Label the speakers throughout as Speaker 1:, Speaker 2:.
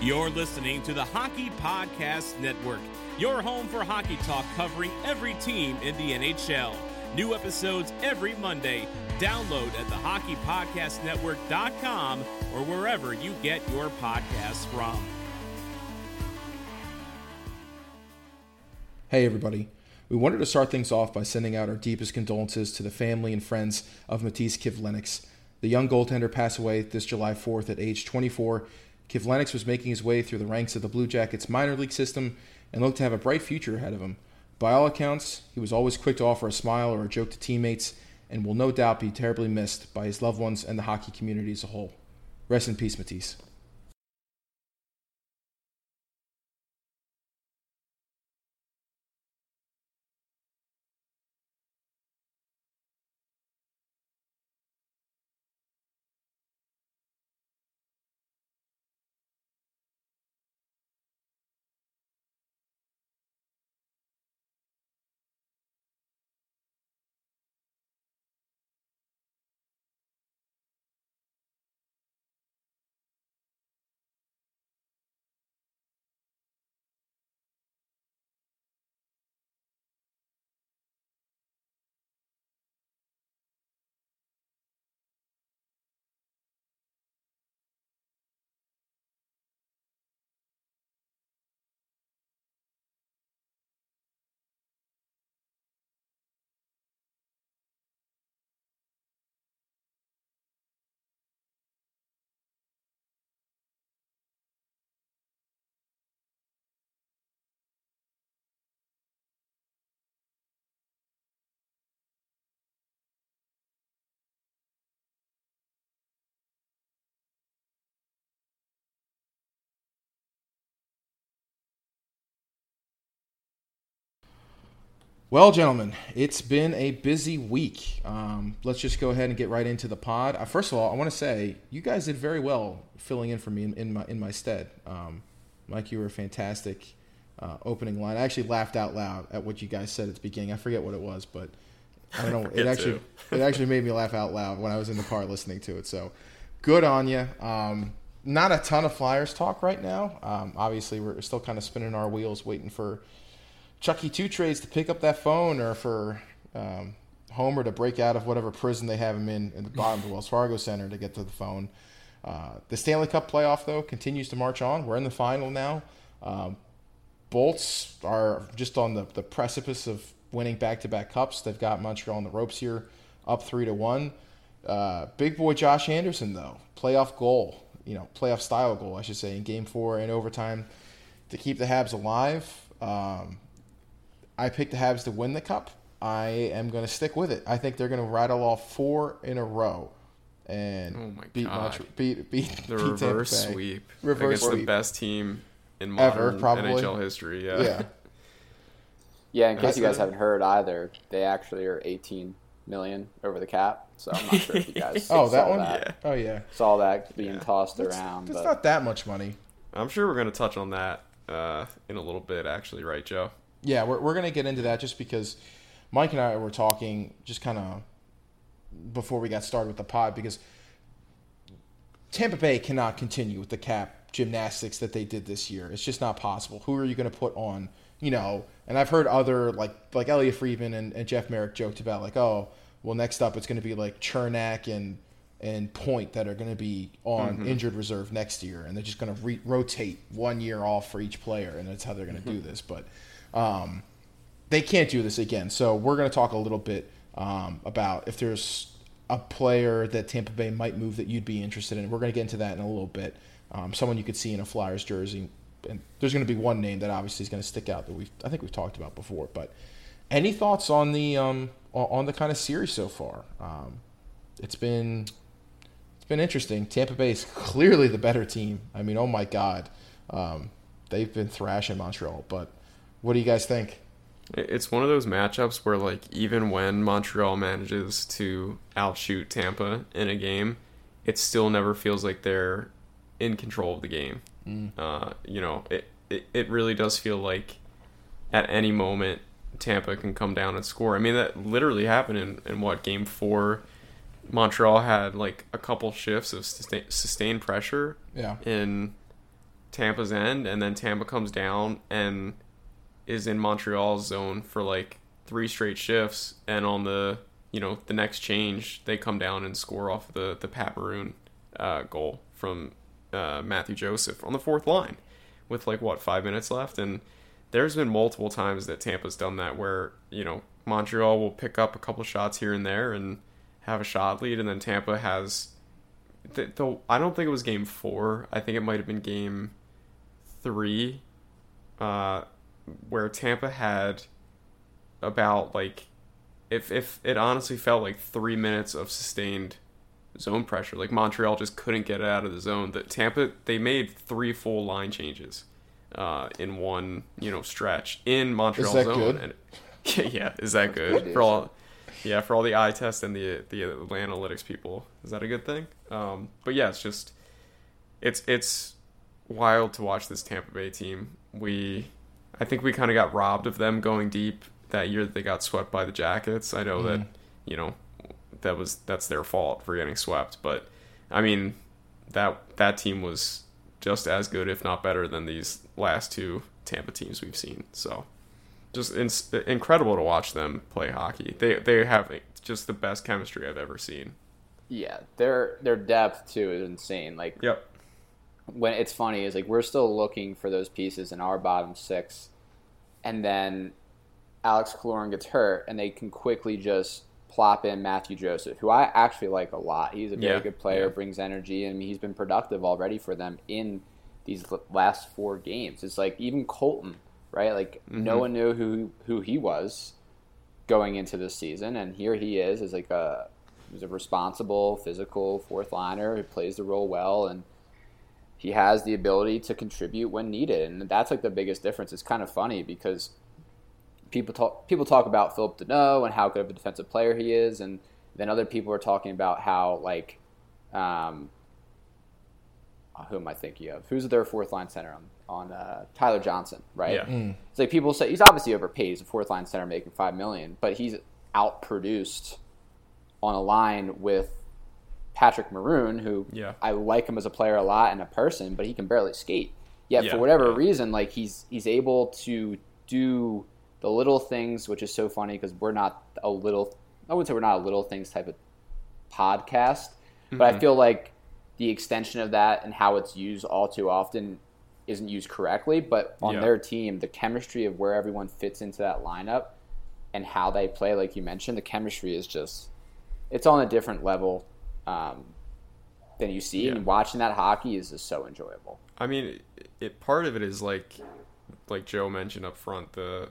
Speaker 1: You're listening to the Hockey Podcast Network, your home for hockey talk covering every team in the NHL. New episodes every Monday. Download at thehockeypodcastnetwork.com or wherever you get your podcasts from.
Speaker 2: Hey, everybody. We wanted to start things off by sending out our deepest condolences to the family and friends of Matiss Kivlenieks. The young goaltender passed away this July 4th at age 24. Kivlenieks was making his way through the ranks of the Blue Jackets minor league system and looked to have a bright future ahead of him. By all accounts, he was always quick to offer a smile or a joke to teammates and will no doubt be terribly missed by his loved ones and the hockey community as a whole. Rest in peace, Matiss. Well, gentlemen, it's been a busy week. Um, let's just go ahead and get right into the pod. Uh, first of all, I want to say you guys did very well filling in for me in, in my in my stead. Um, Mike, you were a fantastic uh, opening line. I actually laughed out loud at what you guys said at the beginning. I forget what it was, but I don't know. It actually it actually made me laugh out loud when I was in the car listening to it. So good on you. Um, not a ton of Flyers talk right now. Um, obviously, we're still kind of spinning our wheels, waiting for Chucky Two Trades to pick up that phone or for um, Homer to break out of whatever prison they have him in in the bottom of the Wells Fargo Center to get to the phone. Uh, the Stanley Cup playoff, though, continues to march on. We're in the final now. Um, Bolts are just on the, the precipice of winning back to back cups. They've got Montreal on the ropes here, up three to one. Uh, big boy Josh Anderson, though, playoff goal, you know, playoff style goal, I should say, in game four in overtime to keep the Habs alive. Um, I picked the Habs to win the cup. I am going to stick with it. I think they're going to rattle off four in a row and
Speaker 3: Oh my
Speaker 2: beat,
Speaker 3: God.
Speaker 2: Montreal, beat beat
Speaker 3: The
Speaker 2: beat Tampa
Speaker 3: reverse
Speaker 2: Bay.
Speaker 3: sweep
Speaker 2: Reverse
Speaker 3: against
Speaker 2: sweep.
Speaker 3: the best team in
Speaker 2: Ever,
Speaker 3: modern
Speaker 2: probably.
Speaker 3: NHL history. Yeah.
Speaker 2: Yeah.
Speaker 4: Yeah, in case you
Speaker 2: That's-
Speaker 4: guys haven't heard either, they actually are 18 million over the cap. So I'm not sure if you guys
Speaker 2: Oh, that
Speaker 4: saw
Speaker 2: one.
Speaker 4: that.
Speaker 3: Yeah.
Speaker 2: Oh yeah.
Speaker 4: Saw that being
Speaker 3: Yeah.
Speaker 4: tossed
Speaker 2: That's,
Speaker 4: around.
Speaker 2: that's
Speaker 4: but
Speaker 2: not that much money.
Speaker 3: I'm sure we're going to touch on that uh, in a little bit, actually, right, Joe?
Speaker 2: Yeah, we're, we're going to get into that just because Mike and I were talking just kind of before we got started with the pod because Tampa Bay cannot continue with the cap gymnastics that they did this year. It's just not possible. Who are you going to put on? You know, and I've heard other like like Elliotte Friedman and, and Jeff Marek joked about like, oh, well, next up it's going to be like Cernak and and Point that are going to be on mm-hmm. injured reserve next year, and they're just going to re- rotate one year off for each player, and that's how they're going to do mm-hmm. this. But um, they can't do this again. So we're going to talk a little bit um, about if there's a player that Tampa Bay might move that you'd be interested in. We're going to get into that in a little bit. Um, someone you could see in a Flyers jersey, and there's going to be one name that obviously is going to stick out that we have I think we've talked about before. But any thoughts on the um, on the kind of series so far? Um, it's been it's been interesting. Tampa Bay is clearly the better team. I mean, oh my God, um, they've been thrashing Montreal. But what do you guys think?
Speaker 3: It's one of those matchups where, like, even when Montreal manages to outshoot Tampa in a game, it still never feels like they're in control of the game. Uh, you know, it, it it really does feel like at any moment Tampa can come down and score. I mean, that literally happened in, in what game four. Montreal had like a couple shifts of sustain, sustained pressure
Speaker 2: Yeah.
Speaker 3: in Tampa's end, and then Tampa comes down and is in Montreal's zone for like three straight shifts, and on the you know the next change they come down and score off the the Pat Maroon uh, goal from uh, Mathieu Joseph on the fourth line with like what five minutes left, and there's been multiple times that Tampa's done that where you know Montreal will pick up a couple shots here and there and have a shot lead, and then Tampa has. The, the, I don't think it was game four. I think it might have been game three, uh, where Tampa had about like, if if it honestly felt like three minutes of sustained zone pressure. Like Montreal just couldn't get it out of the zone. That Tampa they made three full line changes uh, in one you know stretch in Montreal zone.
Speaker 2: good?
Speaker 3: And, yeah, is that good for all? Yeah, for all the eye test and the the analytics people, is that a good thing? Um, but yeah, it's just it's it's wild to watch this Tampa Bay team. We I think we kind of got robbed of them going deep that year that they got swept by the Jackets. I know that mm. you know that was that's their fault for getting swept, but I mean that that team was just as good, if not better, than these last two Tampa teams we've seen. So just in, incredible to watch them play hockey. They they have just the best chemistry I've ever seen.
Speaker 4: Yeah, their their depth too is insane. Like
Speaker 3: Yep.
Speaker 4: When it's funny is like we're still looking for those pieces in our bottom six, and then Alex Killorn gets hurt, and they can quickly just plop in Mathieu Joseph, who I actually like a lot. He's a very
Speaker 3: Yeah,
Speaker 4: good player,
Speaker 3: yeah.
Speaker 4: brings energy, and he's been productive already for them in these last four games. It's like even Colton, right? Like no
Speaker 3: Mhm.
Speaker 4: one knew who who he was going into this season, and here he is as like a he's a responsible, physical fourth liner who plays the role well, and he has the ability to contribute when needed, and that's like the biggest difference. It's kind of funny because people talk people talk about Philip Danault and how good of a defensive player he is, and then other people are talking about how like, um, who am I thinking of? Who's their fourth line center on on uh, Tyler Johnson, right?
Speaker 3: Yeah.
Speaker 4: It's like people say he's obviously overpaid. He's a fourth line center making five million, but he's outproduced on a line with Patrick Maroon, who
Speaker 3: Yeah.
Speaker 4: I like him as a player a lot and a person, but he can barely skate. Yet
Speaker 3: Yeah,
Speaker 4: for whatever
Speaker 3: yeah.
Speaker 4: reason, like he's he's able to do the little things, which is so funny because we're not a little. I wouldn't say we're not a little things type of podcast, but
Speaker 3: Mm-hmm.
Speaker 4: I feel like the extension of that and how it's used all too often isn't used correctly. But on
Speaker 3: Yeah.
Speaker 4: their team, the chemistry of where everyone fits into that lineup and how they play, like you mentioned, the chemistry is just it's on a different level um, than you see.
Speaker 3: Yeah.
Speaker 4: And watching that hockey is just so enjoyable.
Speaker 3: I mean, it, it part of it is like, like Joe mentioned up front, the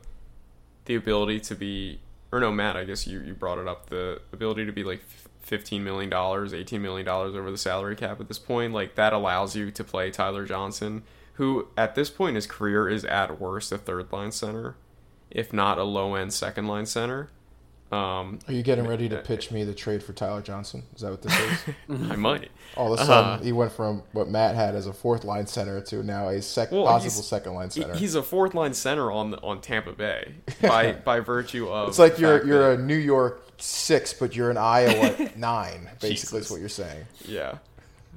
Speaker 3: the ability to be, or no, Matt, I guess you, you brought it up, the ability to be like fifteen million dollars, eighteen million dollars over the salary cap at this point. Like that allows you to play Tyler Johnson, who at this point in his career is at worst a third line center, if not a low end second line center. Um,
Speaker 2: Are you getting ready to pitch me the trade for Tyler Johnson? Is that what this is?
Speaker 3: I might.
Speaker 2: All of a sudden,
Speaker 3: Uh-huh.
Speaker 2: he went from what Matt had as a fourth line center to now a sec-
Speaker 3: Well,
Speaker 2: possible second line center.
Speaker 3: He's a fourth line center on on Tampa Bay by by virtue of.
Speaker 2: it's like you're you're
Speaker 3: that-
Speaker 2: a New York six, but you're an Iowa nine. Basically, is what you're saying.
Speaker 3: Yeah.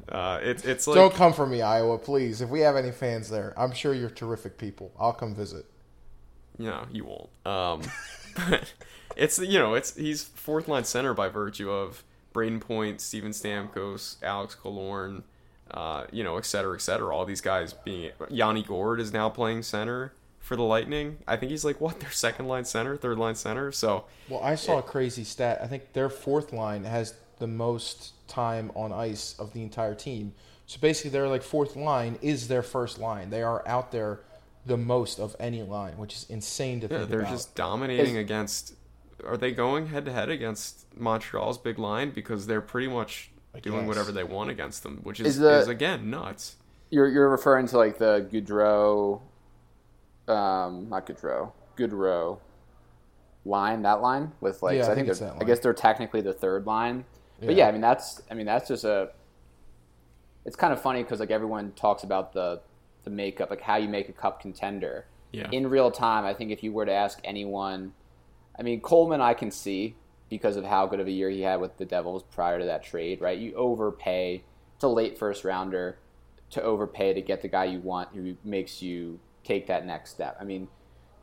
Speaker 3: Uh, it's it's like
Speaker 2: Don't come for me, Iowa, please. If we have any fans there, I'm sure you're terrific people. I'll come visit.
Speaker 3: no, you won't. Um, but it's you know it's he's fourth line center by virtue of Brayden Point, Steven Stamkos, Alex Killorn, uh, you know, et cetera, et cetera. All these guys being Yanni Gourde is now playing center for the Lightning. I think he's like what their second line center, third line center. So
Speaker 2: Well, I saw a crazy stat. I think their fourth line has the most time on ice of the entire team. So basically, their like fourth line is their first line. They are out there the most of any line, which is insane to
Speaker 3: yeah,
Speaker 2: think
Speaker 3: they're
Speaker 2: about.
Speaker 3: just dominating
Speaker 4: Is-
Speaker 3: against. Are they going head to head against Montreal's big line because they're pretty much
Speaker 2: I
Speaker 3: doing
Speaker 2: guess.
Speaker 3: whatever they want against them, which is,
Speaker 4: Is the-
Speaker 3: is again nuts.
Speaker 4: You're you're referring to like the Goudreau, um, not Goudreau, Goudreau line. That line with like
Speaker 2: Yeah, I
Speaker 4: I
Speaker 2: think
Speaker 4: think,
Speaker 2: it's
Speaker 4: they're,
Speaker 2: that
Speaker 4: I guess they're technically the third line. But
Speaker 2: Yeah.
Speaker 4: yeah, I mean that's I mean that's just a. It's kind of funny because like everyone talks about the the makeup, like how you make a cup contender.
Speaker 3: Yeah.
Speaker 4: In real time, I think if you were to ask anyone, I mean Coleman, I can see because of how good of a year he had with the Devils prior to that trade. Right, you overpay. It's a late first rounder. to overpay to get the guy you want who makes you take that next step. I mean,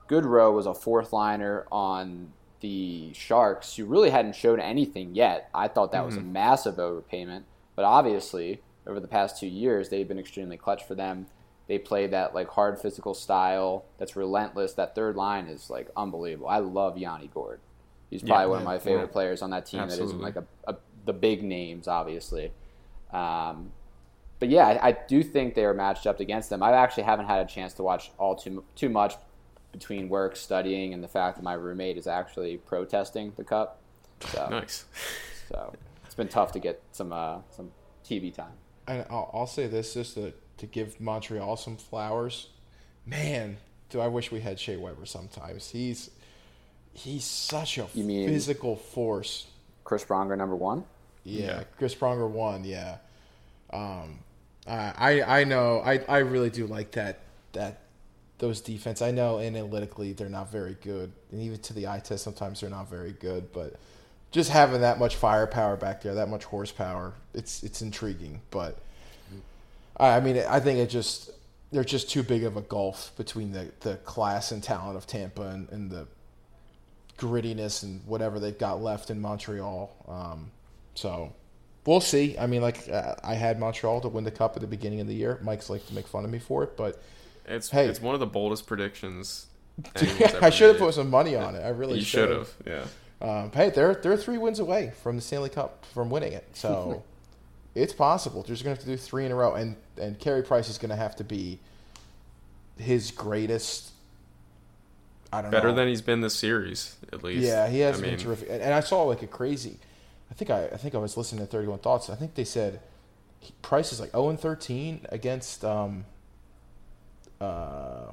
Speaker 4: Goodrow was a fourth liner on the Sharks who really hadn't shown anything yet. I thought that mm-hmm. was a massive overpayment, but obviously over the past two years they've been extremely clutch for them. They play that like hard physical style that's relentless. That third line is like unbelievable. I love Yanni Gourde. He's probably yeah, one of my favorite yeah. players on that team Absolutely. that isn't like a, a, the big names, obviously. Um, but yeah, I, I, do think they are matched up against them. I actually haven't had a chance to watch all too too much between work, studying, and the fact that my roommate is actually protesting the cup.
Speaker 3: So, nice.
Speaker 4: so it's been tough to get some uh, some TV time.
Speaker 2: And I'll, I'll say this just to, to give Montreal some flowers. Man, do I wish we had Shea Weber sometimes. He's he's such a physical force.
Speaker 4: Chris Pronger number one.
Speaker 2: Yeah, yeah. Chris Pronger one. Yeah. Um, I I know I I really do like that that those defense. I know analytically they're not very good, and even to the eye test sometimes they're not very good. But just having that much firepower back there, that much horsepower, it's it's intriguing. But I mean, I think it just there's just too big of a gulf between the the class and talent of Tampa and, and the grittiness and whatever they've got left in Montreal. Um, so we'll see. I mean, like uh, I had Montreal to win the cup at the beginning of the year. Mike's like to make fun of me for it, but
Speaker 3: it's hey, it's one of the boldest predictions.
Speaker 2: I should have put some money on it. I really should You should have.
Speaker 3: Yeah.
Speaker 2: Um, hey, they're they're three wins away from the Stanley Cup from winning it, so it's possible. They're just gonna have to do three in a row, and and Carey Price is gonna have to be his greatest.
Speaker 3: I don't know. better know. than he's been this series at least.
Speaker 2: Yeah, he has I been mean, terrific, and, and I saw like a crazy. I think I I think I was listening to Thirty One Thoughts. I think they said Price is like zero and thirteen against. Um, uh,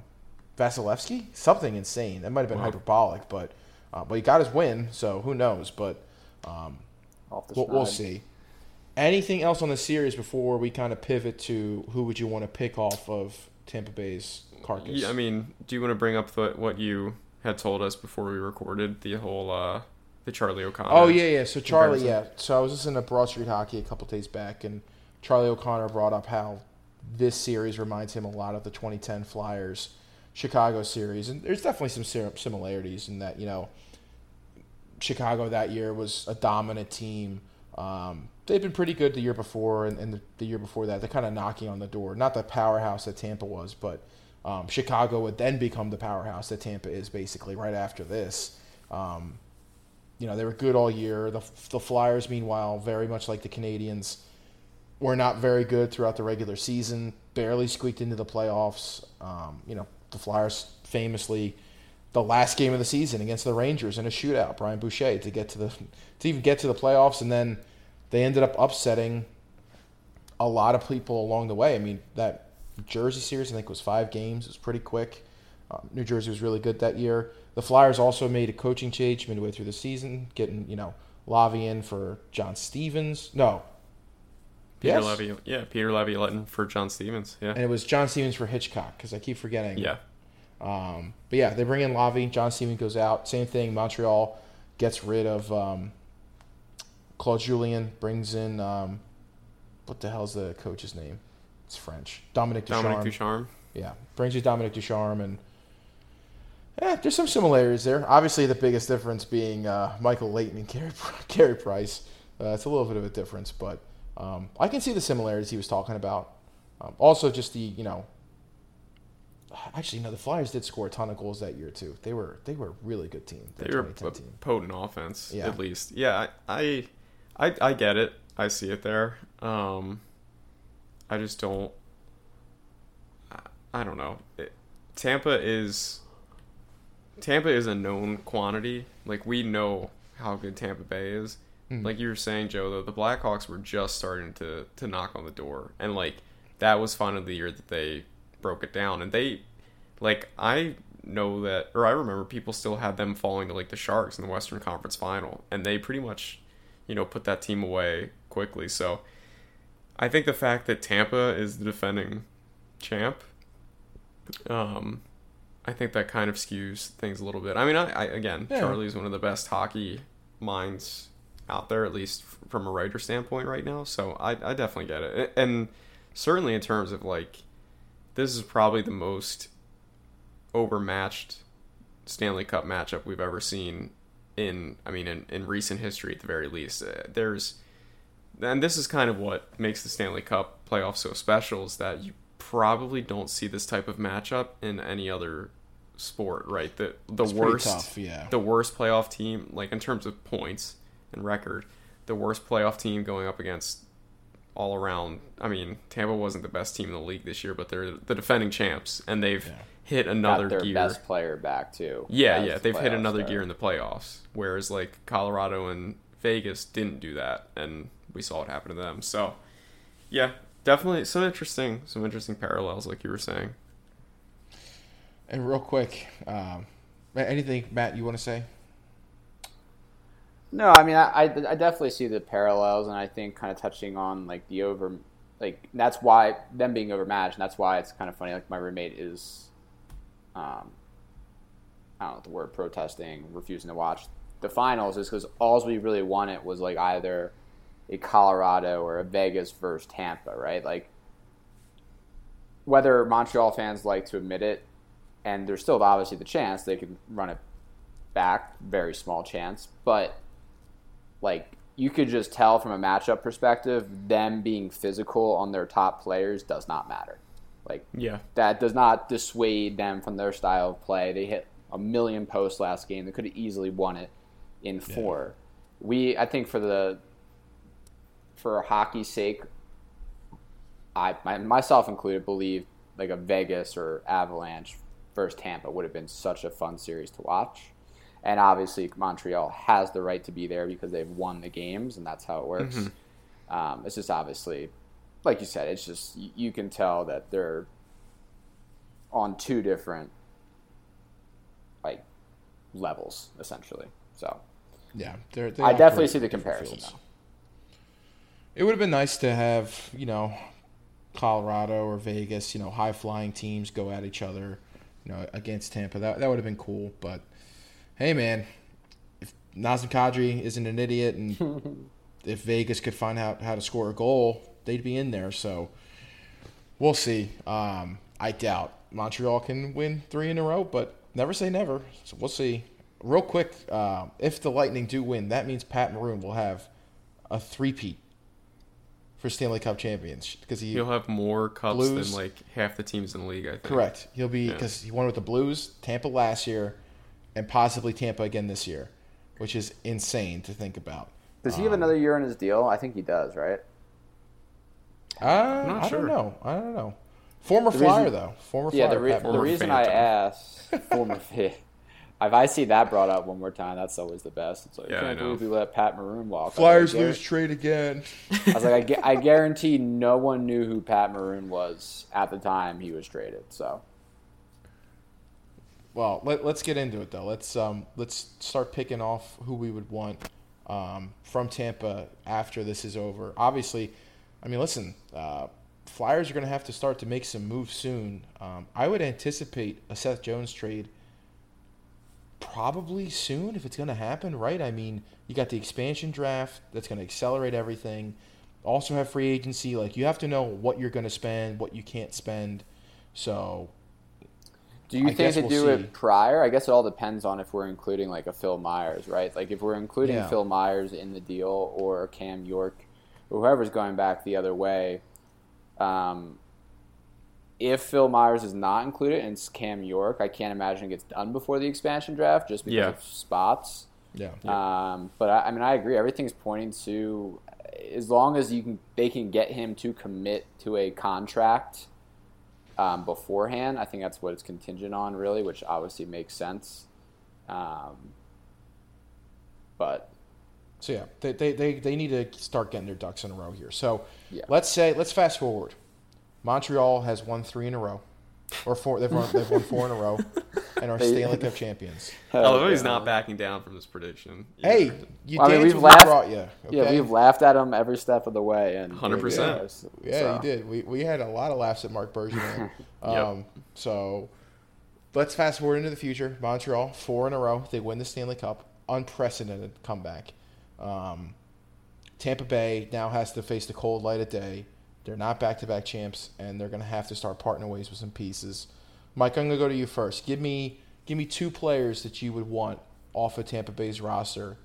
Speaker 2: Vasilevskiy, something insane. That might have been wow. hyperbolic, but uh, but he got his win, so who knows? But um, we'll, we'll, see. Anything else on the series before we kind of pivot to who would you want to pick off of Tampa Bay's carcass?
Speaker 3: Yeah, I mean, do you want to bring up the, what you had told us before we recorded the whole uh, the Charlie O'Connor?
Speaker 2: Oh yeah, yeah. So Charlie, comparison? yeah. So I was listening to Broad Street Hockey a couple days back, and Charlie O'Connor brought up how this series reminds him a lot of the 2010 Flyers Chicago series, and there's definitely some similarities in that you know Chicago that year was a dominant team. Um, they've been pretty good the year before, and, and the, the, year before that, they're kind of knocking on the door. Not the powerhouse that Tampa was, but um, Chicago would then become the powerhouse that Tampa is basically right after this. Um, you know, they were good all year. The, the Flyers, meanwhile, very much like the Canadiens, were not very good throughout the regular season. Barely squeaked into the playoffs. Um, you know, the Flyers famously the last game of the season against the Rangers in a shootout, Brian Boucher to get to the to even get to the playoffs, and then they ended up upsetting a lot of people along the way. I mean, that Jersey series I think was five games. It was pretty quick. Um, New Jersey was really good that year. The Flyers also made a coaching change midway through the season, getting you know Lavi in for John Stevens. No,
Speaker 3: Peter yes. Levy, yeah, Peter Laviolette for John Stevens, yeah,
Speaker 2: and it was John Stevens for Hitchcock because I keep forgetting.
Speaker 3: Yeah,
Speaker 2: um, but yeah, they bring in Lavi. John Stevens goes out. Same thing. Montreal gets rid of um, Claude Julien. Brings in um, what the hell's the coach's name? It's French. Dominic Ducharme.
Speaker 3: Dominic Ducharme.
Speaker 2: Yeah, brings you Dominic Ducharme, and yeah, there's some similarities there. Obviously, the biggest difference being uh, Michael Leighton and Carey, Carey Price. Uh, it's a little bit of a difference, but um, I can see the similarities he was talking about. Um, also, just the you know, actually, no, the Flyers did score a ton of goals that year too. They were they were a really good team.
Speaker 3: They were a team. potent offense, yeah. at least. Yeah, I, I, I, get it. I see it there. Um, I just don't. I, I don't know. It, Tampa is. Tampa is a known quantity. Like we know how good Tampa Bay is Mm. Like you were saying, Joe, though, the Blackhawks were just starting to to knock on the door, and like that was fun of the year that they broke it down, and they like I know that, or I remember people still had them falling to like the Sharks in the Western Conference Final, and they pretty much, you know, put that team away quickly. So I think the fact that Tampa is the defending champ, um, I think that kind of skews things a little bit. I mean, I, I again, yeah. Charlie's one of the best hockey minds out there, at least from a writer standpoint right now. So I, I definitely get it. And certainly in terms of like this is probably the most overmatched Stanley Cup matchup we've ever seen in I mean in, in recent history at the very least. Uh, there's and this is kind of what makes the Stanley Cup playoff so special is that you probably don't see this type of matchup in any other sport, right? The the
Speaker 2: It's
Speaker 3: worst
Speaker 2: tough, yeah.
Speaker 3: the worst playoff team like in terms of points and record, the worst playoff team going up against all around. I mean, Tampa wasn't the best team in the league this year, but they're the defending champs and they've
Speaker 2: Yeah.
Speaker 3: hit
Speaker 4: Got
Speaker 3: another
Speaker 4: their
Speaker 3: gear.
Speaker 4: best player back too.
Speaker 3: Yeah, yeah, they've hit another
Speaker 4: start.
Speaker 3: gear in the playoffs, whereas like Colorado and Vegas didn't do that, and we saw what happened to them. So, yeah, definitely some interesting, some interesting parallels, like you were saying.
Speaker 2: And real quick, um, anything Matt you want to say?
Speaker 4: No, I mean, I, I, definitely see the parallels, and I think kind of touching on like the over, like that's why them being overmatched, and that's why it's kind of funny. Like my roommate is, um, I don't know the word protesting, refusing to watch the finals, is because all we really wanted was like either a Colorado or a Vegas versus Tampa, right? Like whether Montreal fans like to admit it, and there's still obviously the chance they could run it back, very small chance, but like you could just tell from a matchup perspective, them being physical on their top players does not matter. Like
Speaker 3: Yeah,
Speaker 4: that does not dissuade them from their style of play. They hit a million posts last game. They could have easily won it in four. We, I think, for the for hockey's sake, I my, myself included believe like a Vegas or Avalanche versus Tampa would have been such a fun series to watch. And obviously, Montreal has the right to be there because they've won the games, and that's how it works. Um, it's just obviously, like you said, it's just you, you can tell that they're on two different like levels essentially. So
Speaker 2: Yeah, they're, they
Speaker 4: I definitely see the comparison though.
Speaker 2: It would have been nice to have, you know, Colorado or Vegas, you know, high flying teams go at each other, you know, against Tampa. That that would have been cool. But hey, man, if Nazem Kadri isn't an idiot, and if Vegas could find out how to score a goal, they'd be in there. So we'll see. Um, I doubt Montreal can win three in a row, but never say never. So we'll see. Real quick, uh, if the Lightning do win, that means Pat Maroon will have a three-peat for Stanley Cup champions because he
Speaker 3: he'll have more cups
Speaker 2: Blues.
Speaker 3: than like half the teams in the league. I think.
Speaker 2: correct. He'll be
Speaker 3: Yeah.
Speaker 2: because he won with the Blues, Tampa last year, and possibly Tampa again this year, which is insane to think about.
Speaker 4: Does he have
Speaker 2: Um,
Speaker 4: another year in his deal? I think he does, right?
Speaker 2: Uh,
Speaker 3: not
Speaker 2: I
Speaker 3: sure.
Speaker 2: don't know. I don't know. Former
Speaker 4: The
Speaker 2: Flyer
Speaker 4: reason-
Speaker 2: though. Former
Speaker 4: Yeah,
Speaker 2: Flyer.
Speaker 4: the, re-
Speaker 2: Pat
Speaker 4: the
Speaker 3: Former
Speaker 2: Maroon.
Speaker 4: reason I
Speaker 3: Phantom.
Speaker 4: asked former fit. If I see that brought up one more time, that's always the best. It's like,
Speaker 3: Yeah,
Speaker 4: I
Speaker 3: I
Speaker 4: can't
Speaker 3: know.
Speaker 4: believe we let Pat Maroon walk.
Speaker 2: Flyers
Speaker 4: like,
Speaker 2: lose trade again.
Speaker 4: I was like, I, gu- I guarantee no one knew who Pat Maroon was at the time he was traded. So
Speaker 2: Well, let, let's get into it though. Let's um let's start picking off who we would want um, from Tampa after this is over. Obviously, I mean, listen, uh, Flyers are going to have to start to make some moves soon. Um, I would anticipate a Seth Jones trade probably soon if it's going to happen, right? I mean, you got the expansion draft that's going to accelerate everything. Also have free agency. Like you have to know what you're going to spend, what you can't spend. So
Speaker 4: Do you
Speaker 2: I
Speaker 4: think
Speaker 2: guess
Speaker 4: they
Speaker 2: we'll
Speaker 4: do
Speaker 2: see.
Speaker 4: it prior? I guess it all depends on if we're including like a Phil Myers, right? Like if we're including
Speaker 2: Yeah.
Speaker 4: Phil Myers in the deal or Cam York or whoever's going back the other way. Um, if Phil Myers is not included and it's Cam York, I can't imagine it gets done before the expansion draft just because
Speaker 3: Yeah.
Speaker 4: of spots.
Speaker 2: yeah,
Speaker 4: Um, but I, I mean, I agree. Everything's pointing to as long as you can, they can get him to commit to a contract um, beforehand. I think that's what it's contingent on, really, which obviously makes sense. Um, but
Speaker 2: So yeah, they, they, they, they need to start getting their ducks in a row here. So
Speaker 4: Yeah.
Speaker 2: let's say let's fast forward. Montreal has won three in a row, or four. They've won they've won four in a row, and are Stanley Cup champions.
Speaker 3: Although he's not backing down from this prediction.
Speaker 2: Hey,
Speaker 3: either.
Speaker 2: you
Speaker 4: I mean,
Speaker 2: danced
Speaker 4: we've
Speaker 2: when
Speaker 4: laughed-
Speaker 2: brought you.
Speaker 4: Yeah, we've laughed at him every step of the way, and
Speaker 3: 100%.
Speaker 4: are. So-
Speaker 2: Yeah, you did. We, we had a lot of laughs at Marc Bergevin. um, So let's fast forward into the future. Montreal, four in a row. They win the Stanley Cup. Unprecedented comeback. Um, Tampa Bay now has to face the cold light of day. They're not back to back champs, and they're going to have to start parting ways with some pieces. Mike, I'm going to go to you first. Give me give me two players that you would want off of Tampa Bay's roster.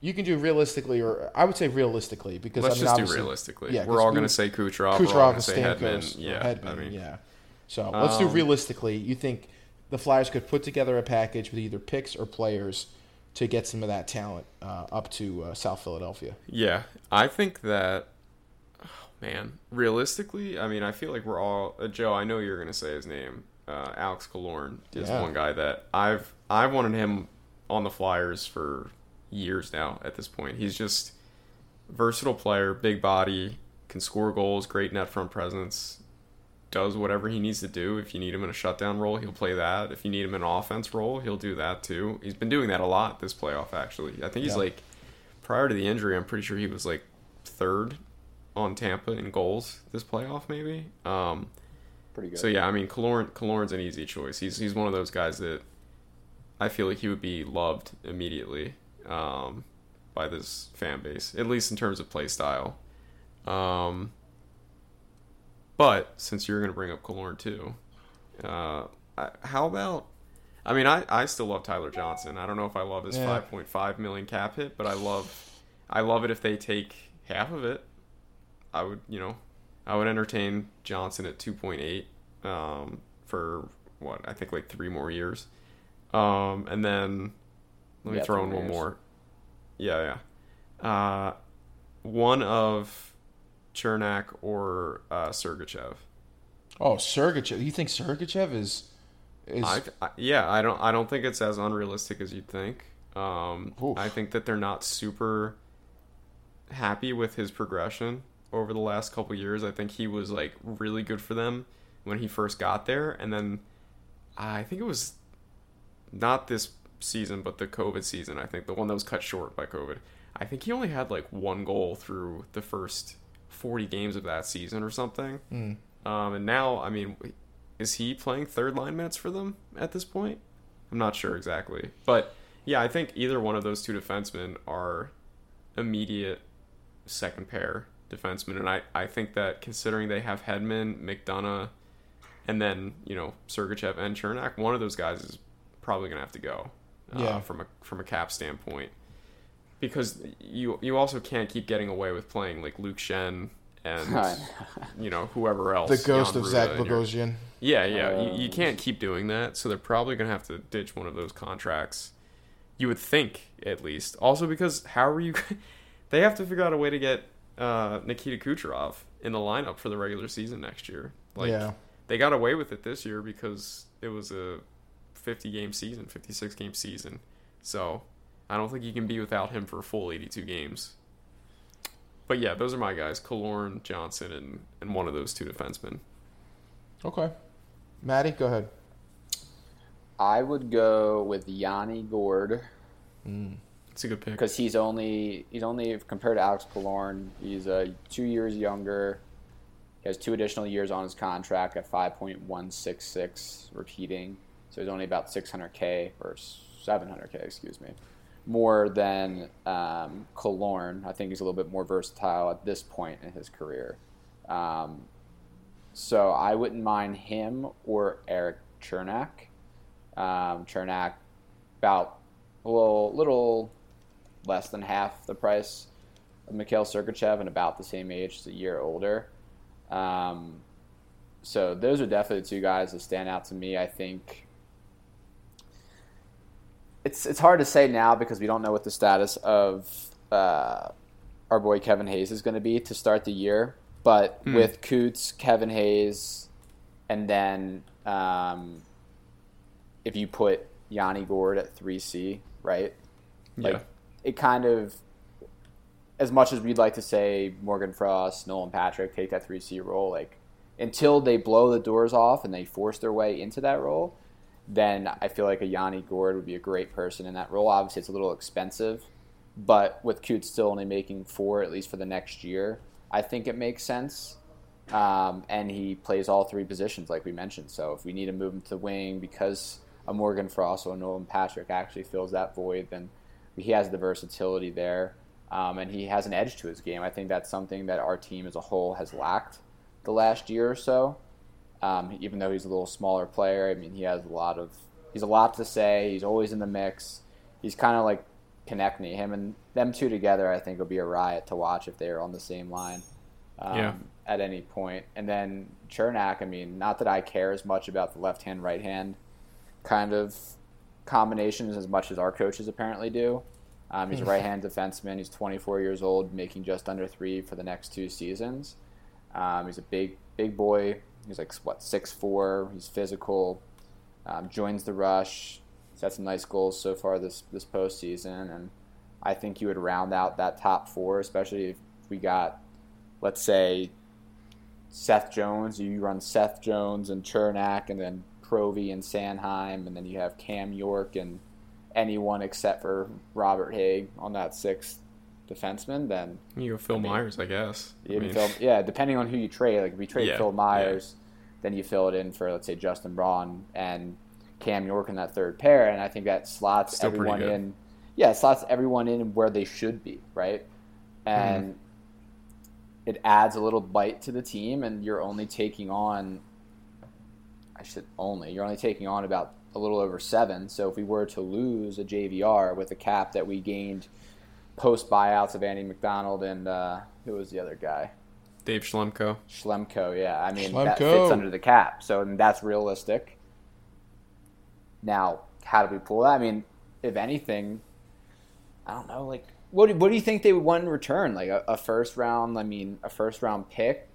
Speaker 2: You can do realistically, or I would say realistically, because
Speaker 3: Let's
Speaker 2: I mean,
Speaker 3: just do realistically.
Speaker 2: yeah,
Speaker 3: we're all going to say Kucherov.
Speaker 2: Kucherov and
Speaker 3: to say Hedman.
Speaker 2: Stamkos.
Speaker 3: Yeah,
Speaker 2: Hedman,
Speaker 3: I mean,
Speaker 2: yeah. So let's do
Speaker 3: Um,
Speaker 2: realistically. You think the Flyers could put together a package with either picks or players to get some of that talent uh, up to uh, South Philadelphia?
Speaker 3: Yeah, I think that. Man, realistically, I mean, I feel like we're all uh, Joe. I know you're going to say his name. Uh, Alex Killorn is
Speaker 2: Yeah.
Speaker 3: one guy that I've I've wanted him on the Flyers for years now. At this point, he's just versatile player, big body, can score goals, great net front presence. Does whatever he needs to do. If you need him in a shutdown role, he'll play that. If you need him in an offense role, he'll do that too. He's been doing that a lot this playoff. Actually, I think he's
Speaker 2: Yeah.
Speaker 3: like prior to the injury, I'm pretty sure he was like third on Tampa in goals this playoff, maybe. Um,
Speaker 4: Pretty good.
Speaker 3: so yeah, I mean, Killorn, Killorn's an easy choice. He's he's one of those guys that I feel like he would be loved immediately um, by this fan base, at least in terms of play style. Um, but since you're going to bring up Killorn too, uh, I- how about? I mean, I, I still love Tyler Johnson. I don't know if I love his
Speaker 2: Yeah.
Speaker 3: 5.5 million cap hit, but I love I love it if they take half of it. I would, you know, I would entertain Johnson at 2.8 um, for what I think like three more years, um, and then let me
Speaker 4: Yeah,
Speaker 3: throw in one
Speaker 4: years.
Speaker 3: more. Yeah, yeah. Uh, one of Cernak or uh, Sergachev.
Speaker 2: Oh, Sergachev. You think Sergachev is is
Speaker 3: I, I, yeah, I don't I don't think it's as unrealistic as you'd think. Um, I think that they're not super happy with his progression over the last couple years. I think he was like really good for them when he first got there, and then I think it was not this season, but the COVID season. I think the one that was cut short by COVID. I think he only had like one goal through the first forty games of that season or something.
Speaker 2: Mm.
Speaker 3: Um, and now, I mean, is he playing third line minutes for them at this point? I'm not sure exactly, but yeah, I think either one of those two defensemen are immediate second pair defensemen, and I, I think that considering they have Hedman, McDonagh, and then you know Sergachev and Cernak, one of those guys is probably gonna have to go. Uh,
Speaker 2: Yeah.
Speaker 3: From a from a cap standpoint, because you you also can't keep getting away with playing like Luke Schenn and you know whoever else.
Speaker 2: the ghost
Speaker 3: Jan
Speaker 2: of
Speaker 3: Ruda
Speaker 2: Zach Bogosian?
Speaker 3: yeah, yeah. you, you
Speaker 4: Um,
Speaker 3: can't keep doing that, so they're probably going to have to ditch one of those contracts. You would think, at least. Also, because how are you? they have to figure out a way to get uh, Nikita Kucherov in the lineup for the regular season next year. Like,
Speaker 2: yeah.
Speaker 3: they got away with it this year because it was a 50 game season, 56 game season. So I don't think you can be without him for a full 82 games. But yeah, those are my guys: Killorn, Johnson, and and one of those two defensemen.
Speaker 2: Okay. Maddie, go ahead.
Speaker 4: I would go with Yanni Gourde
Speaker 2: Mm.
Speaker 3: It's a good pick.
Speaker 4: because he's only he's only compared to Alex Killorn, he's uh, two years younger. He has two additional years on his contract at five point one six six repeating, so he's only about six hundred k or seven hundred k, excuse me, more than um, Killorn. I think he's a little bit more versatile at this point in his career. Um, so I wouldn't mind him or Eric Cernak. Um, Cernak about a little, little less than half the price of Mikhail Sergachev and about the same age, just a year older. Um, so those are definitely the two guys that stand out to me. I think it's it's hard to say now because we don't know what the status of uh, our boy Kevin Hayes is going to be to start the year. But
Speaker 3: Hmm.
Speaker 4: with Coots, Kevin Hayes, and then um, if you put Yanni Gourde at three C, right?
Speaker 3: yeah.
Speaker 4: It kind of, as much as we'd like to say Morgan Frost, Nolan Patrick take that three C role, like until they blow the doors off and they force their way into that role, then I feel like a Yanni Gourde would be a great person in that role. Obviously, it's a little expensive, but with Coots still only making four at least for the next year, I think it makes sense. Um, and he plays all three positions, like we mentioned. So if we need to move him to wing because a Morgan Frost or a Nolan Patrick actually fills that void, then he has the versatility there. um, and he has an edge to his game. I think that's something that our team as a whole has lacked the last year or so. Um, even though he's a little smaller player, I mean, he has a lot of he's a lot to say. He's always in the mix. He's kind of like Konecny. Him and them two together, I think, would be a riot to watch if they were on the same line. Um,
Speaker 3: Yeah.
Speaker 4: At any point. point, and then Cernak. I mean, not that I care as much about the left hand, right hand kind of combinations as much as our coaches apparently do. Um, he's a right hand defenseman. He's 24 years old, making just under three for the next two seasons. Um, he's a big, big boy. He's like what six four. He's physical. Um, joins the rush. He's had some nice goals so far this this postseason, and I think you would round out that top four, especially if we got, let's say, Seth Jones. You run Seth Jones and Cernak, and then Provy and Sanheim, and then you have Cam York and anyone except for Robert Hagg on that sixth defenseman. Then
Speaker 3: You go Phil
Speaker 4: I mean,
Speaker 3: Myers, I guess. I mean,
Speaker 4: fill, yeah, depending on who you trade. Like if we trade
Speaker 3: Yeah,
Speaker 4: Phil Myers, then you fill it in for let's say Justin Braun and Cam York in that third pair, and I think that slots
Speaker 3: Still
Speaker 4: everyone in. Yeah, it slots everyone in where they should be, right? And
Speaker 3: Mm-hmm.
Speaker 4: it adds a little bite to the team, and you're only taking on. I should only. You're only taking on about a little over seven. So if we were to lose a JVR with a cap that we gained post buyouts of Andy MacDonald and uh, who was the other guy?
Speaker 3: Dave Schlemko.
Speaker 4: Schlemko, yeah. I mean, that fits under the cap. So I mean, that's realistic. Now, how do we pull that? I mean, if anything, I don't know. Like, what do, what do you think they would want in return? Like a, a first round? I mean, a first round pick?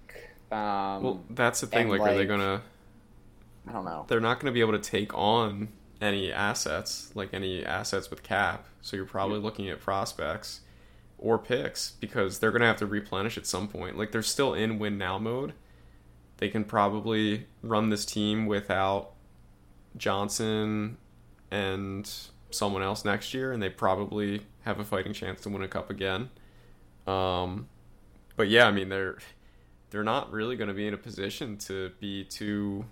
Speaker 4: Um,
Speaker 3: Well, that's the thing.
Speaker 4: and,
Speaker 3: Like, are they gonna?
Speaker 4: I don't know.
Speaker 3: They're not gonna be able to take on any assets, like any assets with cap. So you're probably looking at prospects or picks because they're gonna have to replenish at some point. Like they're still in win now mode. They can probably run this team without Johnson and someone else next year, and they probably have a fighting chance to win a cup again. Um, but yeah, I mean they're they're not really going to be in a position to be too,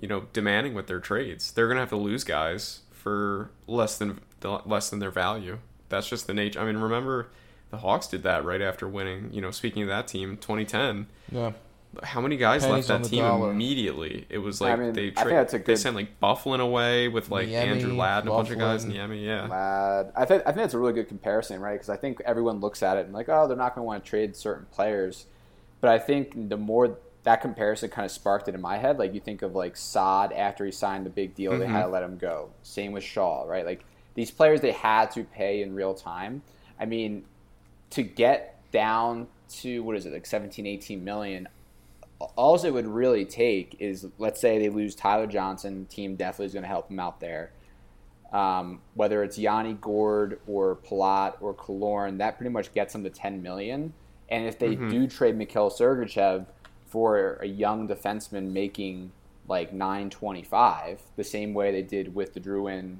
Speaker 3: you know, demanding with their trades. They're going to have to lose guys for less than less than their value. That's just the nature. I mean, remember the Hawks did that right after winning. You know, speaking of that team, 2010.
Speaker 2: Yeah.
Speaker 3: How many guys
Speaker 2: Pennies
Speaker 3: left that team
Speaker 2: dollar.
Speaker 3: immediately? It was
Speaker 4: I
Speaker 3: like
Speaker 4: mean,
Speaker 3: they
Speaker 4: I
Speaker 3: tra-
Speaker 4: think that's a
Speaker 3: they sent like Byfuglien away with like
Speaker 2: Niemi,
Speaker 3: Andrew Ladd and a bunch of guys in
Speaker 2: Byfuglien.
Speaker 3: Niemi. Yeah,
Speaker 4: Ladd. I think I think that's a really good comparison, right? Because I think everyone looks at it and like, oh, they're not going to want to trade certain players, but I think the more that comparison kind of sparked it in my head. Like you think of like Sod after he signed the big deal, they had to let him go. Same with Shaw, right? Like these players they had to pay in real time. I mean, to get down to what is it like 17 18 million all it would really take is let's say they lose Tyler Johnson, team definitely is going to help him out there. Um, whether it's Yanni Gourde or Palat or Killorn, that pretty much gets them to 10 million. And if they do trade Mikhail Sergachev for a young defenseman making like 925, the same way they did with the Drouin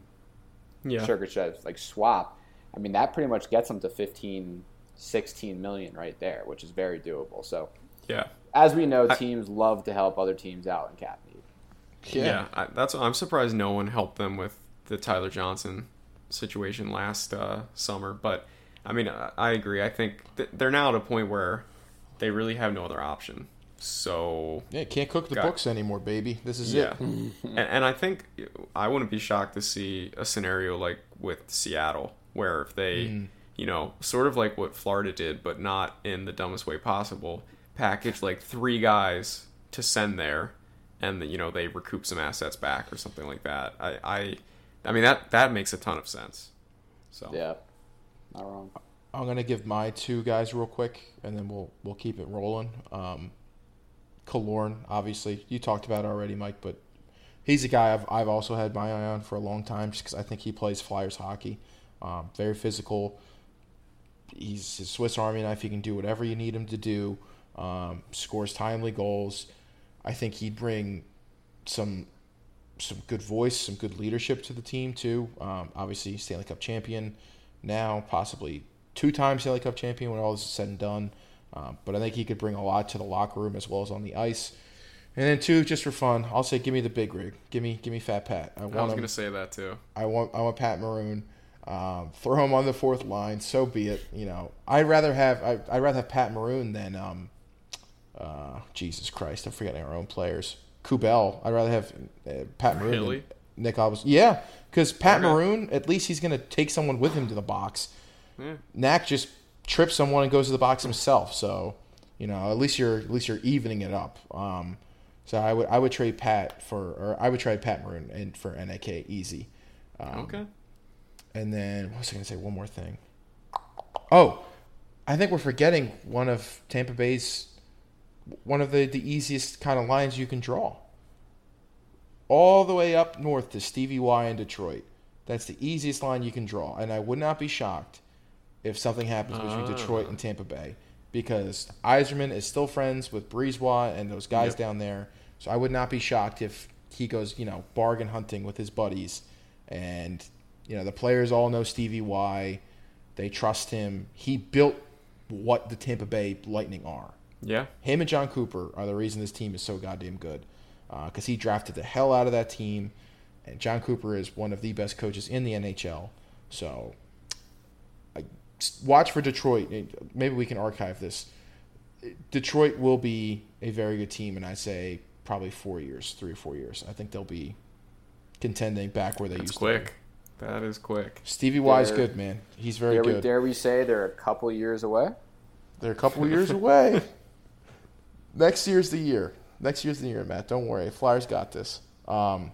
Speaker 3: yeah.
Speaker 4: Sergachev like swap, I mean that pretty much gets them to 15, 16 million right there, which is very doable. So
Speaker 3: yeah.
Speaker 4: as we know, teams love to help other teams out in cap need.
Speaker 3: Yeah, I, that's. I'm surprised no one helped them with the Tyler Johnson situation last uh, summer. But I mean, I, I agree. I think th- they're now at a point where they really have no other option. So
Speaker 2: Yeah, can't cook the
Speaker 3: Got-
Speaker 2: books anymore, baby. This is
Speaker 3: yeah,
Speaker 2: it.
Speaker 3: and, and I think I wouldn't be shocked to see a scenario like with Seattle, where if they, you know, sort of like what Florida did, but not in the dumbest way possible, package like three guys to send there, and you know they recoup some assets back or something like that. I, I, I mean that that makes a ton of sense. So
Speaker 4: Yeah, not wrong.
Speaker 2: I'm gonna give my two guys real quick, and then we'll we'll keep it rolling. Um, Killorn, obviously, you talked about it already, Mike, but he's a guy I've I've also had my eye on for a long time, just because I think he plays Flyers hockey, um, very physical. He's a Swiss Army knife. He can do whatever you need him to do. Um, scores timely goals. I think he'd bring some some good voice, some good leadership to the team too. Um, obviously, Stanley Cup champion now, possibly two times Stanley Cup champion when all this is said and done. Um, but I think he could bring a lot to the locker room as well as on the ice. And then two, just for fun, I'll say, give me the big rig. Give me, give me Fat Pat. I
Speaker 3: I was gonna say that too.
Speaker 2: I want, I want Pat Maroon. Um, throw him on the fourth line. So be it. You know, I'd rather have I, I'd rather have Pat Maroon than um, uh, Jesus Christ. I'm forgetting our own players. Kubel. I'd rather have uh, Pat Maroon
Speaker 3: Really?
Speaker 2: Nick Albus. Yeah, because Pat
Speaker 3: Okay.
Speaker 2: Maroon at least he's going to take someone with him to the box.
Speaker 3: Yeah.
Speaker 2: Knack just trips someone and goes to the box himself. So, you know, at least you're at least you're evening it up. Um, so I would I would trade Pat for or I would trade Pat Maroon and Cernak easy. Um,
Speaker 3: Okay.
Speaker 2: And then what was I going to say? One more thing. Oh, I think we're forgetting one of Tampa Bay's one of the the easiest kind of lines you can draw. All the way up north to Stevie Y in Detroit. That's the easiest line you can draw, and I would not be shocked if something happens between
Speaker 3: Ah.
Speaker 2: Detroit and Tampa Bay because Yzerman is still friends with BriseBois and those guys
Speaker 3: Yep.
Speaker 2: down there. So I would not be shocked if he goes, you know, bargain hunting with his buddies, and you know the players all know Stevie Y. They trust him. He built what the Tampa Bay Lightning are.
Speaker 3: Yeah.
Speaker 2: Him and Jon Cooper are the reason this team is so goddamn good. Because he drafted the hell out of that team, and Jon Cooper is one of the best coaches in the NHL. So, watch for Detroit. Maybe we can archive this. Detroit will be a very good team, and I say probably four years, three or four years. I think they'll be contending back where they
Speaker 3: That's
Speaker 2: used
Speaker 3: quick.
Speaker 2: to.
Speaker 3: That is quick.
Speaker 2: Stevie Y is
Speaker 4: They're-
Speaker 2: good, man. He's very
Speaker 4: Dare we,
Speaker 2: good.
Speaker 4: dare we say they're a couple years away?
Speaker 2: They're a couple years away. Next year's the year. Next year's the year, Matt. Don't worry. Flyers got this. Um,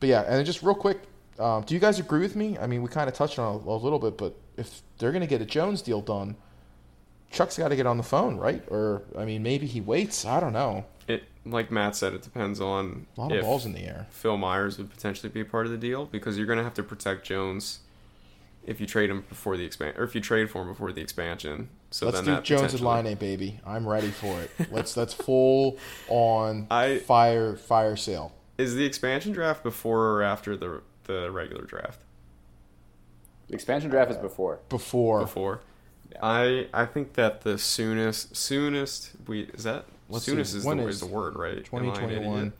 Speaker 2: but yeah, and just real quick, um, do you guys agree with me? I mean, we kind of touched on a, a little bit, but if they're going to get a Jones deal done, Chuck's got to get on the phone, right? Or I mean, maybe he waits. I don't know.
Speaker 3: It like Matt said, it depends on
Speaker 2: A lot of balls in the air.
Speaker 3: Phil Myers would potentially be a part of the deal because you're going to have to protect Jones if you trade him before the expansion, or if you trade for him before the expansion. So
Speaker 2: let's do Jones'
Speaker 3: potentially-
Speaker 2: line A, baby. I'm ready for it. let's let's full on
Speaker 3: I-
Speaker 2: fire fire sale.
Speaker 3: Is the expansion draft before or after the the regular draft?
Speaker 4: The expansion draft is before.
Speaker 2: Before,
Speaker 3: Before.
Speaker 4: Yeah.
Speaker 3: I I think that the soonest soonest we is that
Speaker 2: Let's
Speaker 3: soonest
Speaker 2: see,
Speaker 3: is
Speaker 2: when
Speaker 3: the,
Speaker 2: is
Speaker 3: is the word right? Am I an
Speaker 2: 2021.
Speaker 3: idiot?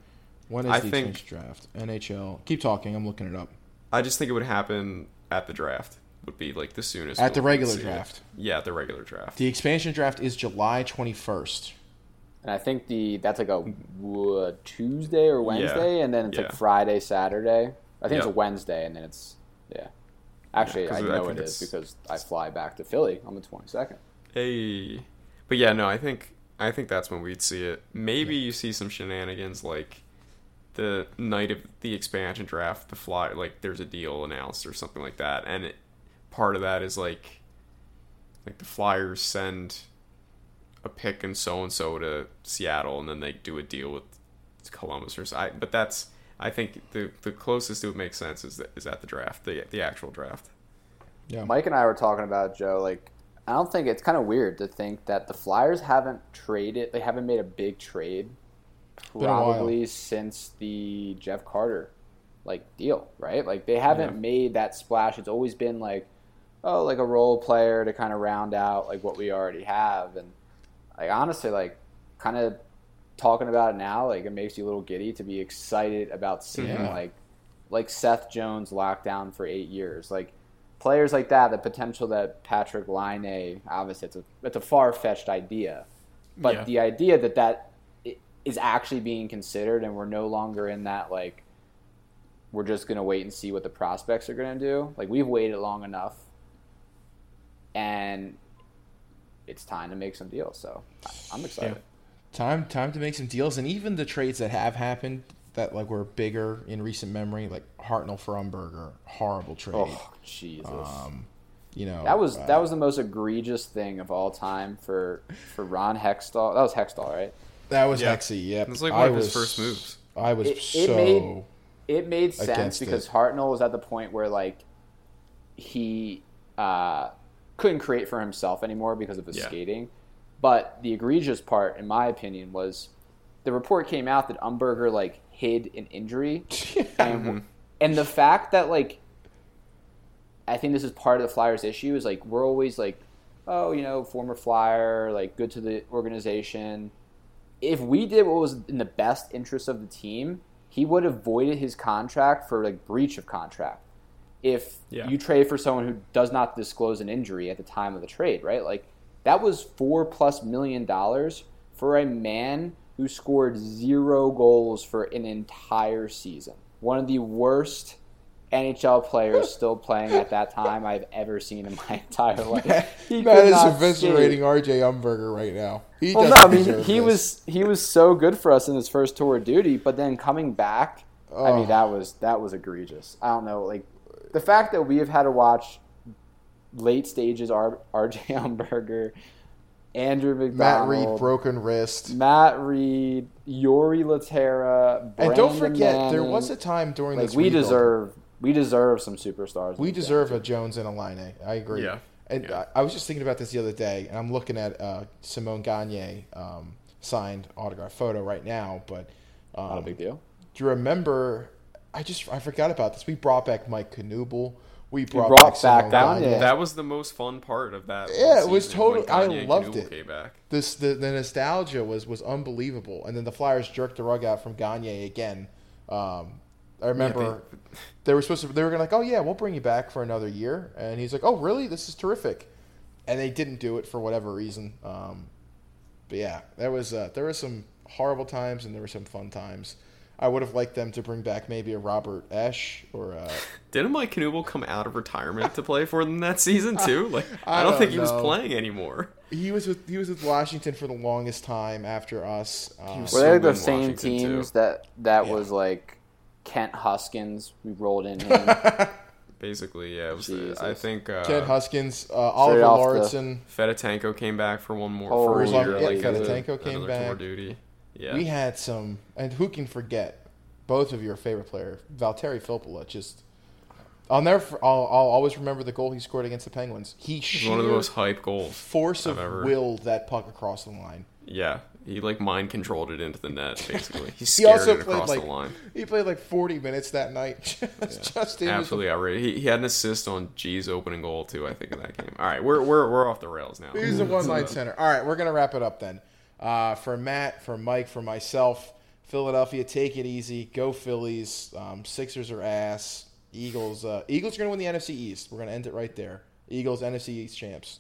Speaker 2: When is
Speaker 3: I
Speaker 2: the
Speaker 3: think-
Speaker 2: expansion draft? NHL. Keep talking. I'm looking it up.
Speaker 3: I just think it would happen at the draft. Would be like the soonest
Speaker 2: At the regular
Speaker 3: see it.
Speaker 2: draft.
Speaker 3: Yeah, at the regular draft.
Speaker 2: The expansion draft is July 21st.
Speaker 4: And I think the that's like a uh, Tuesday or Wednesday, and then it's
Speaker 3: Yeah.
Speaker 4: like Friday, Saturday. I think it's a Wednesday, and then it's yeah. Actually, I
Speaker 3: I
Speaker 4: know
Speaker 3: think
Speaker 4: it is because I fly back to Philly on the twenty second.
Speaker 3: Hey, but yeah, no, I think I think that's when we'd see it. Maybe you see some shenanigans like the night of the expansion draft, the fly like there's a deal announced or something like that, and it, part of that is like like the Flyers send a pick and so and so to Seattle, and then they do a deal with Columbus or so. I, but that's I think the the closest it would make sense is is at the draft, the the actual draft.
Speaker 2: Yeah.
Speaker 4: Mike and I were talking about Joe. Like, I don't think it's kind of weird to think that the Flyers haven't traded. They haven't made a big trade
Speaker 2: Been a while.
Speaker 4: probably since the Jeff Carter like deal, right? Like they haven't
Speaker 3: Yeah.
Speaker 4: made that splash. It's always been like, oh, like a role player to kind of round out like what we already have. And like honestly, like kind of talking about it now, like it makes you a little giddy to be excited about seeing
Speaker 2: Yeah.
Speaker 4: like like Seth Jones locked down for eight years, like players like that. The potential that Patrik Laine, obviously, it's a it's a far fetched idea, but
Speaker 3: Yeah.
Speaker 4: the idea that that is actually being considered, and we're no longer in that like we're just gonna wait and see what the prospects are gonna do. Like we've waited long enough, and it's time to make some deals. So I'm excited.
Speaker 2: Time time to make some deals, and even the trades that have happened that like were bigger in recent memory, like Hartnell for Umberger, horrible trade.
Speaker 4: Oh Jesus.
Speaker 2: Um, you know
Speaker 4: That was
Speaker 2: uh,
Speaker 4: that was the most egregious thing of all time for for Ron Hextall. That was Hextall, right?
Speaker 2: that was
Speaker 3: Yeah.
Speaker 2: Hexy. Yep,
Speaker 3: It was like one
Speaker 2: I
Speaker 3: of his
Speaker 2: was-
Speaker 3: first moves.
Speaker 2: I was
Speaker 4: It- it made- It made sense because
Speaker 2: it.
Speaker 4: Hartnell was at the point where like he uh, couldn't create for himself anymore because of his
Speaker 3: Yeah.
Speaker 4: skating. But the egregious part, in my opinion, was the report came out that Umberger like hid an injury, and and the fact that like I think this is part of the Flyers' issue is like we're always like, oh, you know, former Flyer, like good to the organization. If we did what was in the best interest of the team, he would have voided his contract for like breach of contract. if
Speaker 3: Yeah.
Speaker 4: you trade for someone who does not disclose an injury at the time of the trade, right? Like that was four plus million dollars for a man who scored zero goals for an entire season. One of the worst NHL players still playing at that time I've ever seen in my entire life. He
Speaker 2: Matt is eviscerating. RJ Umberger right now. He
Speaker 4: Well, no, I mean he
Speaker 2: this.
Speaker 4: was he was so good for us in his first tour of duty, but then coming back, I
Speaker 2: Oh.
Speaker 4: mean that was that was egregious. I don't know, like the fact that we have had to watch late stages R- RJ Umberger, Andrew MacDonald,
Speaker 2: Matt Read broken wrist.
Speaker 4: Matt Read, Jori Lehtera,
Speaker 2: And don't
Speaker 4: Brandon
Speaker 2: forget, there was a time during
Speaker 4: like
Speaker 2: this
Speaker 4: we
Speaker 2: rebuild-
Speaker 4: deserve we deserve some superstars.
Speaker 2: We
Speaker 4: like that.
Speaker 2: deserve a Jones and a Laine. I agree.
Speaker 3: Yeah.
Speaker 2: And
Speaker 3: Yeah.
Speaker 2: I, I was just thinking about this the other day, and I'm looking at uh, Simon Gagne um, signed autograph photo right now. But um,
Speaker 4: not a big deal.
Speaker 2: do you remember? I just I forgot about this. We brought back Mike Knuble. We brought,
Speaker 4: brought
Speaker 2: back,
Speaker 4: back
Speaker 2: Gagne.
Speaker 4: Gagne.
Speaker 3: That was the most fun part of that.
Speaker 2: Yeah, it was totally- I
Speaker 3: Gagne and
Speaker 2: loved
Speaker 3: Knuble
Speaker 2: it.
Speaker 3: Came back.
Speaker 2: this the, the nostalgia was was unbelievable. And then the Flyers jerked the rug out from Gagne again. Um, I remember they were supposed to. They were gonna like, oh yeah, we'll bring you back for another year. And he's like, oh really? This is terrific. And they didn't do it for whatever reason. Um, but yeah, there was uh, there were some horrible times and there were some fun times. I would have liked them to bring back maybe a Robert Esche or uh,
Speaker 3: Didn't Mike Knuble come out of retirement to play for them that season too? Like,
Speaker 2: I
Speaker 3: I, don't
Speaker 2: don't
Speaker 3: think he was playing anymore.
Speaker 2: he was with he was with Washington for the longest time after us. Um,
Speaker 4: Were
Speaker 3: so
Speaker 4: they
Speaker 3: good
Speaker 4: the same
Speaker 3: Washington,
Speaker 4: teams
Speaker 3: too.
Speaker 4: that that
Speaker 2: Yeah.
Speaker 4: was like Kent Huskins? We rolled in him.
Speaker 3: Basically, yeah. It was the, I think uh,
Speaker 2: Ken Huskins, uh, Oliver
Speaker 4: off the-
Speaker 2: Lauridsen.
Speaker 3: Fedotenko came back for one more
Speaker 4: Oh,
Speaker 3: for a year.
Speaker 4: yeah,
Speaker 3: like,
Speaker 2: Fedotenko
Speaker 3: another
Speaker 2: came
Speaker 3: tour
Speaker 2: back.
Speaker 3: duty. Yeah.
Speaker 2: We had some, and who can forget both of your favorite player, Valtteri Filppula. Just, I'll never, I'll, I'll always remember the goal he scored against the Penguins. He
Speaker 3: It
Speaker 2: sheer
Speaker 3: was one of the most hype goals.
Speaker 2: force of
Speaker 3: I've ever-
Speaker 2: willed that puck across the line.
Speaker 3: Yeah, he like mind controlled it into the net. Basically, he
Speaker 2: He also
Speaker 3: it
Speaker 2: played
Speaker 3: across
Speaker 2: like
Speaker 3: the line.
Speaker 2: he played like forty minutes that night. just, was-
Speaker 3: Absolutely outrageous. He, he had an assist on G's opening goal too. I think in that game. All right, we're we're we're off the rails now.
Speaker 2: He's a one line center. All right, we're gonna wrap it up then. Uh, for Matt, for Mike, for myself, Philadelphia, take it easy. Go Phillies. Um, Sixers are ass. Eagles. Uh, Eagles are gonna win the NFC East. We're gonna end it right there. Eagles NFC East champs.